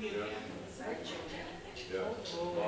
community. Yeah. Yeah. Oh,